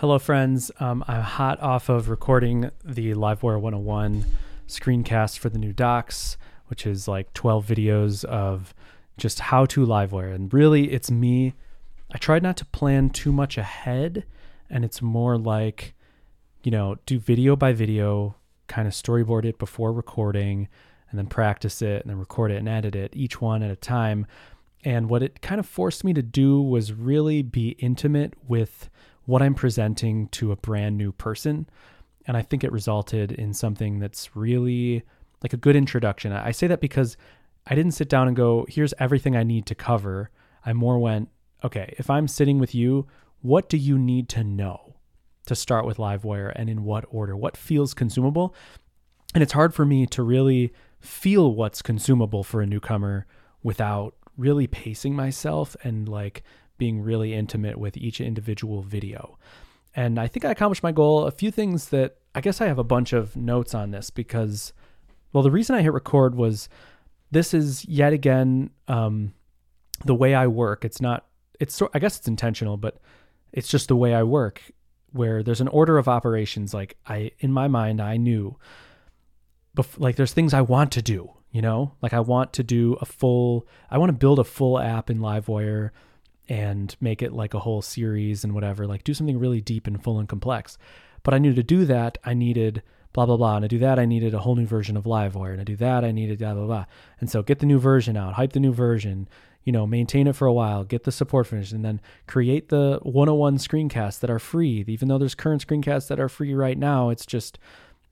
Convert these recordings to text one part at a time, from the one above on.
Hello, friends. Um, I'm hot off of recording the Livewire 101 screencast for the new docs, which is like 12 videos of just how to Livewire. And really, it's me. I tried not to plan too much ahead, and it's more like, you know, do video by video, kind of storyboard it before recording, and then practice it, and then record it and edit it, each one at a time. And what it kind of forced me to do was really be intimate with what I'm presenting to a brand new person. And I think it resulted in something that's really like a good introduction. I say that because I didn't sit down and go, here's everything I need to cover. I more went, okay, if I'm sitting with you, what do you need to know to start with Livewire and in what order? What feels consumable? And it's hard for me to really feel what's consumable for a newcomer without really pacing myself and like being really intimate with each individual video. And I think I accomplished my goal. A few things that I guess I have a bunch of notes on this because, well, the reason I hit record was this is yet again um, the way I work. It's not, it's, I guess it's intentional, but it's just the way I work where there's an order of operations. Like I, in my mind, I knew, bef- like there's things I want to do, you know, like I want to do a full, I want to build a full app in Livewire and make it like a whole series and whatever, like do something really deep and full and complex. But I knew to do that, I needed blah, blah, blah. And to do that, I needed a whole new version of Livewire. And to do that, I needed blah, blah, blah. And so get the new version out, hype the new version, you know, maintain it for a while, get the support finished, and then create the 101 screencasts that are free. Even though there's current screencasts that are free right now, it's just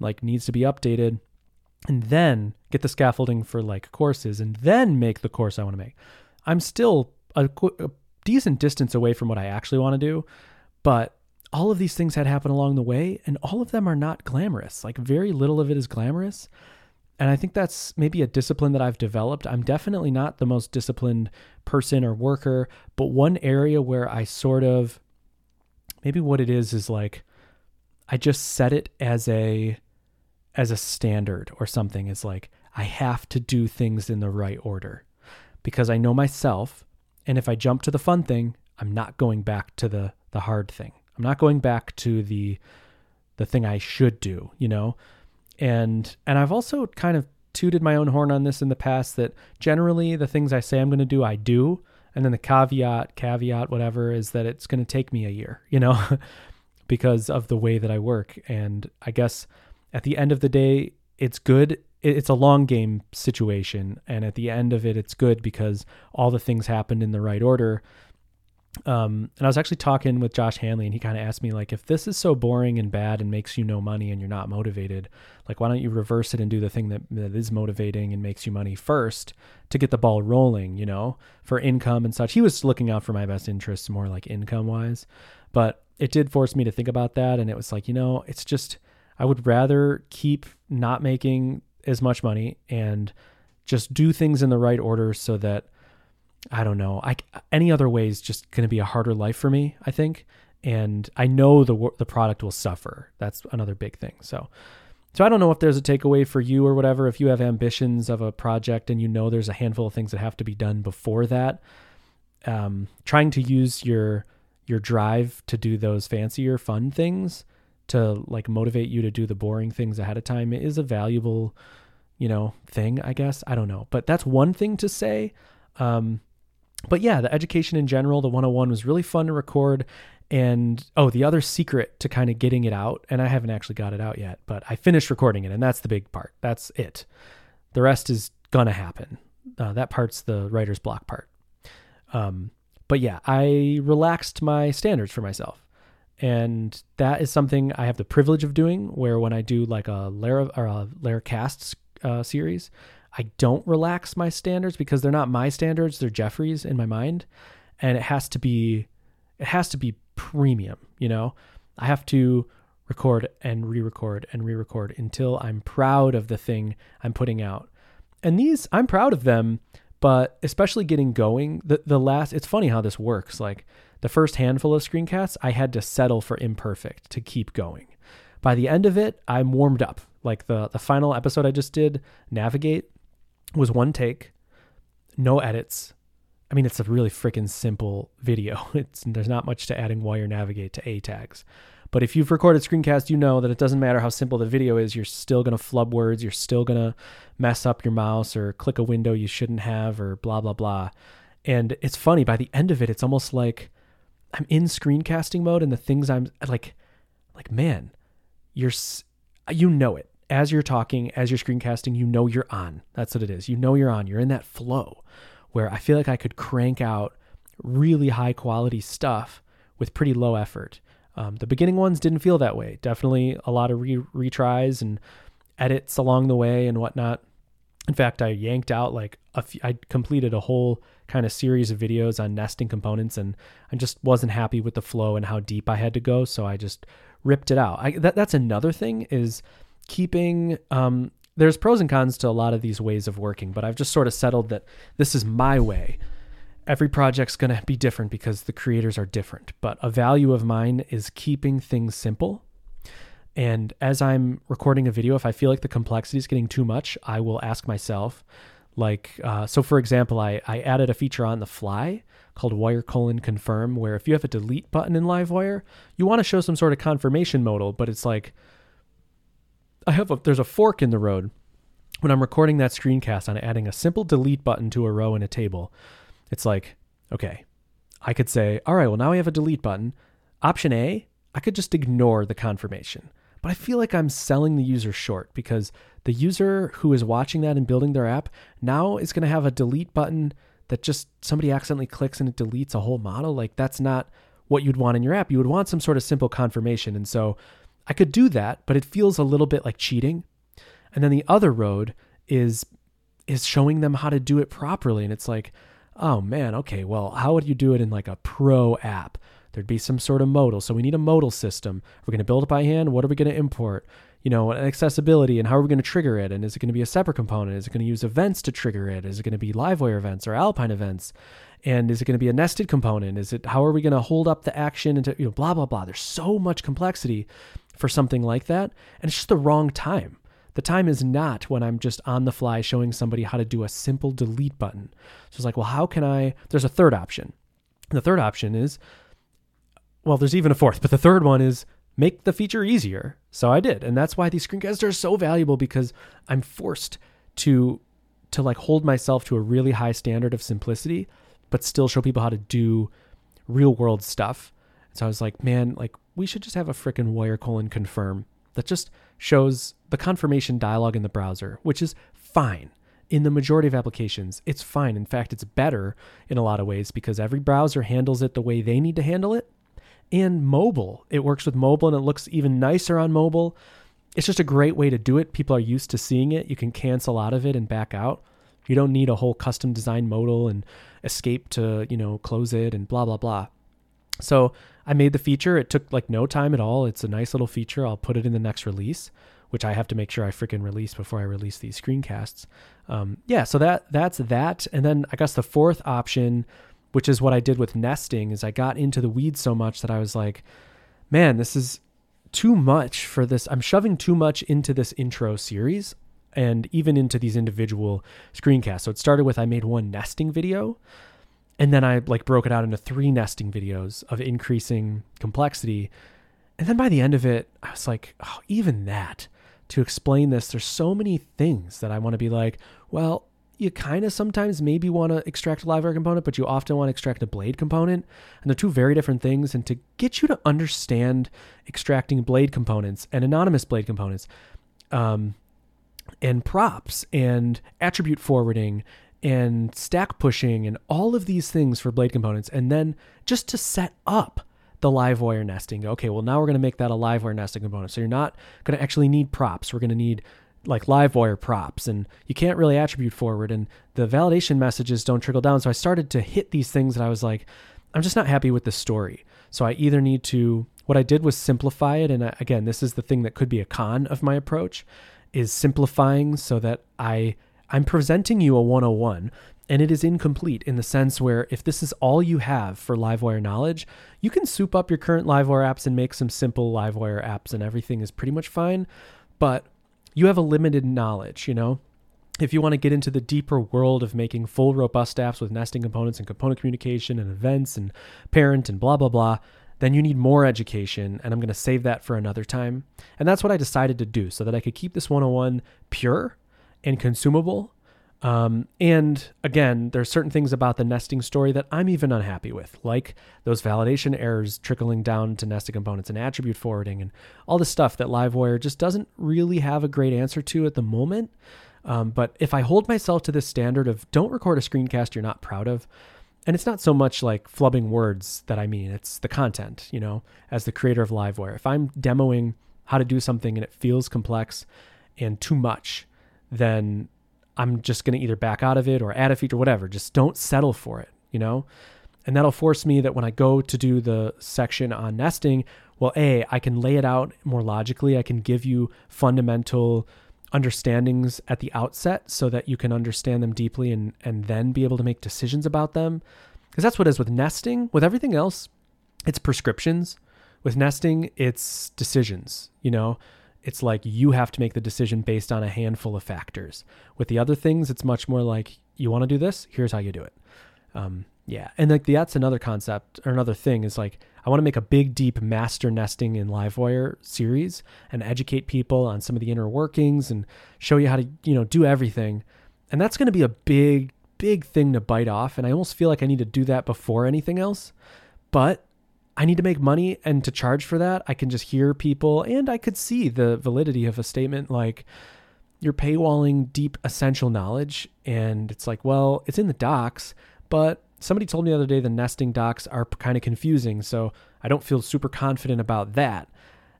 like needs to be updated. And then get the scaffolding for like courses and then make the course I want to make. I'm still a, a decent distance away from what I actually want to do. But all of these things had happened along the way, and all of them are not glamorous. Like, very little of it is glamorous. And I think that's maybe a discipline that I've developed. I'm definitely not the most disciplined person or worker, but one area where I sort of maybe what it is is like I just set it as a as a standard or something is like I have to do things in the right order because I know myself and if I jump to the fun thing, I'm not going back to the the hard thing. I'm not going back to the the thing I should do, you know? And and I've also kind of tooted my own horn on this in the past that generally the things I say I'm going to do, I do. And then the caveat, caveat, whatever, is that it's going to take me a year, you know, because of the way that I work. And I guess at the end of the day, it's good it's a long game situation and at the end of it it's good because all the things happened in the right order. Um, and i was actually talking with josh hanley and he kind of asked me like if this is so boring and bad and makes you no money and you're not motivated like why don't you reverse it and do the thing that, that is motivating and makes you money first to get the ball rolling you know for income and such? He was looking out for my best interests more like income wise but it did force me to think about that and it was like you know it's just i would rather keep not making as much money and just do things in the right order so that I don't know. I any other way is just going to be a harder life for me, I think. And I know the the product will suffer. That's another big thing. So so I don't know if there's a takeaway for you or whatever if you have ambitions of a project and you know there's a handful of things that have to be done before that. Um, trying to use your your drive to do those fancier fun things to like motivate you to do the boring things ahead of time is a valuable, you know, thing, I guess. I don't know. But that's one thing to say. Um, but yeah, the education in general, the 101 was really fun to record. And oh, the other secret to kind of getting it out, and I haven't actually got it out yet, but I finished recording it, and that's the big part. That's it. The rest is gonna happen. Uh, that part's the writer's block part. Um, but yeah, I relaxed my standards for myself and that is something I have the privilege of doing. Where when I do like a Lara or a Laracast uh, series, I don't relax my standards because they're not my standards; they're Jeffrey's in my mind, and it has to be, it has to be premium. You know, I have to record and re-record and re-record until I'm proud of the thing I'm putting out. And these, I'm proud of them, but especially getting going. The the last, it's funny how this works. Like the first handful of screencasts, I had to settle for imperfect to keep going. By the end of it, I'm warmed up. Like the the final episode I just did, Navigate, was one take, no edits, I mean, it's a really freaking simple video. It's there's not much to adding wire navigate to A tags. But if you've recorded screencast, you know that it doesn't matter how simple the video is, you're still going to flub words, you're still going to mess up your mouse or click a window you shouldn't have or blah blah blah. And it's funny, by the end of it, it's almost like I'm in screencasting mode and the things I'm like like man, you're you know it. As you're talking, as you're screencasting, you know you're on. That's what it is. You know you're on. You're in that flow where I feel like I could crank out really high quality stuff with pretty low effort. Um, the beginning ones didn't feel that way. Definitely a lot of re- retries and edits along the way and whatnot. In fact, I yanked out like I completed a whole kind of series of videos on nesting components, and I just wasn't happy with the flow and how deep I had to go, so I just ripped it out. I, that that's another thing is keeping. Um, there's pros and cons to a lot of these ways of working, but I've just sort of settled that this is my way every project's going to be different because the creators are different. But a value of mine is keeping things simple. And as I'm recording a video, if I feel like the complexity is getting too much, I will ask myself, like, uh, so for example, I, I added a feature on the fly called wire colon confirm, where if you have a delete button in Livewire, you want to show some sort of confirmation modal, but it's like, I have a, there's a fork in the road. When I'm recording that screencast on adding a simple delete button to a row in a table, it's like, okay, I could say, all right, well, now we have a delete button. Option A, I could just ignore the confirmation. But I feel like I'm selling the user short because the user who is watching that and building their app now is going to have a delete button that just somebody accidentally clicks and it deletes a whole model. Like that's not what you'd want in your app. You would want some sort of simple confirmation. And so I could do that, but it feels a little bit like cheating. And then the other road is is showing them how to do it properly. And it's like, oh man, okay, well, how would you do it in like a pro app? There'd be some sort of modal. So we need a modal system. We're going to build it by hand. What are we going to import? You know, accessibility and how are we going to trigger it? And is it going to be a separate component? Is it going to use events to trigger it? Is it going to be Livewire events or Alpine events? And is it going to be a nested component? Is it how are we going to hold up the action into you know blah blah blah? There's so much complexity for something like that, and it's just the wrong time. The time is not when I'm just on the fly showing somebody how to do a simple delete button. So it's like, well, how can I? There's a third option. The third option is, well, there's even a fourth, but the third one is make the feature easier. So I did. And that's why these screencasts are so valuable because I'm forced to to like hold myself to a really high standard of simplicity, but still show people how to do real world stuff. So I was like, man, like we should just have a freaking wire colon confirm that just shows the confirmation dialog in the browser, which is fine. In the majority of applications, it's fine. In fact, it's better in a lot of ways because every browser handles it the way they need to handle it. And mobile, it works with mobile and it looks even nicer on mobile. It's just a great way to do it. People are used to seeing it. You can cancel out of it and back out. You don't need a whole custom design modal and escape to, you know, close it and blah, blah, blah. So I made the feature. It took like no time at all. It's a nice little feature. I'll put it in the next release, which I have to make sure I freaking release before I release these screencasts. Um, yeah, so that that's that. And then I guess the fourth option, which is what I did with nesting, is I got into the weeds so much that I was like, man, this is too much for this. I'm shoving too much into this intro series and even into these individual screencasts. So it started with I made one nesting video and then I like broke it out into three nesting videos of increasing complexity. And then by the end of it, I was like, oh, even that to explain this, there's so many things that I want to be like, well, you kind of sometimes maybe want to extract a Livewire component, but you often want to extract a blade component. And they're two very different things. And to get you to understand extracting blade components and anonymous blade components, um, and props and attribute forwarding and stack pushing and all of these things for blade components. And then just to set up the Livewire nesting, okay, well, now we're going to make that a Livewire nesting component. So you're not going to actually need props. We're going to need like Livewire props and you can't really attribute forward and the validation messages don't trickle down. So I started to hit these things that I was like, I'm just not happy with the story. So I either need to, what I did was simplify it. And uh, again, this is the thing that could be a con of my approach is simplifying so that I I'm presenting you a 101 and it is incomplete in the sense where if this is all you have for Livewire knowledge, you can soup up your current Livewire apps and make some simple Livewire apps and everything is pretty much fine, but you have a limited knowledge, you know? if you want to get into the deeper world of making full robust apps with nesting components and component communication and events and parent and blah blah blah then you need more education and i'm going to save that for another time and that's what i decided to do so that i could keep this 101 pure and consumable um, and again, there's certain things about the nesting story that I'm even unhappy with, like those validation errors trickling down to nested components and attribute forwarding and all the stuff that Livewire just doesn't really have a great answer to at the moment. Um, but if I hold myself to this standard of don't record a screencast you're not proud of, and it's not so much like flubbing words that I mean, it's the content, you know, as the creator of Livewire. If I'm demoing how to do something and it feels complex and too much, then I'm just going to either back out of it or add a feature, whatever. Just don't settle for it, you know? And that'll force me that when I go to do the section on nesting, well, A, I can lay it out more logically. I can give you fundamental understandings at the outset so that you can understand them deeply and, and then be able to make decisions about them. Because that's what it is with nesting. With everything else, it's prescriptions. With nesting, it's decisions, you know? It's like you have to make the decision based on a handful of factors. With the other things, it's much more like you want to do this, here's how you do it. Um, yeah, and like that's another concept or another thing is like I want to make a big, deep master nesting in Livewire series and educate people on some of the inner workings and show you how to you know do everything. And that's going to be a big, big thing to bite off. And I almost feel like I need to do that before anything else. But I need to make money and to charge for that, I can just hear people and I could see the validity of a statement like you're paywalling deep essential knowledge and it's like, well, it's in the docs, but somebody told me the other day the nesting docs are kind of confusing, so I don't feel super confident about that.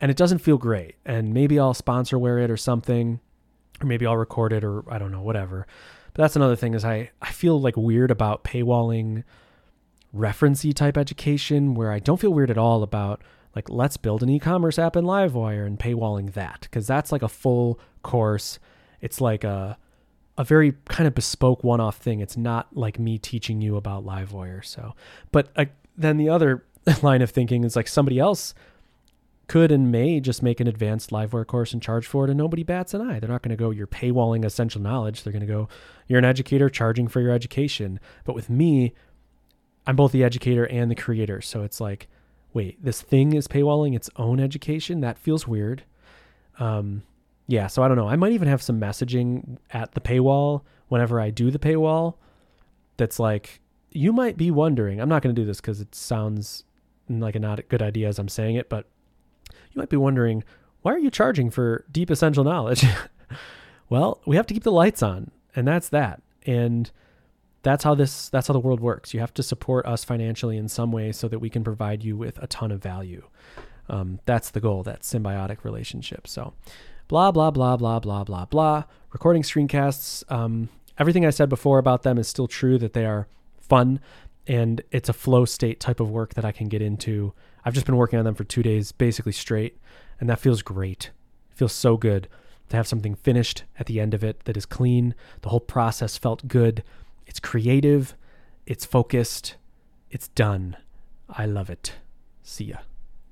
And it doesn't feel great. And maybe I'll sponsorware it or something, or maybe I'll record it or I don't know, whatever. But that's another thing is I I feel like weird about paywalling referencey type education where I don't feel weird at all about like let's build an e-commerce app in Livewire and paywalling that because that's like a full course. It's like a a very kind of bespoke one-off thing. It's not like me teaching you about Livewire. So, but uh, then the other line of thinking is like somebody else could and may just make an advanced Livewire course and charge for it, and nobody bats an eye. They're not going to go, you're paywalling essential knowledge. They're going to go, you're an educator charging for your education. But with me, I'm both the educator and the creator. So it's like, wait, this thing is paywalling its own education? That feels weird. Um, yeah, so I don't know. I might even have some messaging at the paywall whenever I do the paywall that's like, you might be wondering. I'm not going to do this because it sounds like a not a good idea as I'm saying it, but you might be wondering, why are you charging for deep essential knowledge? well, we have to keep the lights on, and that's that. And that's how this that's how the world works. You have to support us financially in some way so that we can provide you with a ton of value. Um, that's the goal that symbiotic relationship. So blah blah blah blah blah blah blah. Recording screencasts um, everything i said before about them is still true that they are fun and it's a flow state type of work that i can get into. I've just been working on them for two days basically straight and that feels great. It feels so good to have something finished at the end of it that is clean. The whole process felt good it's creative, it's focused, it's done. I love it. See ya.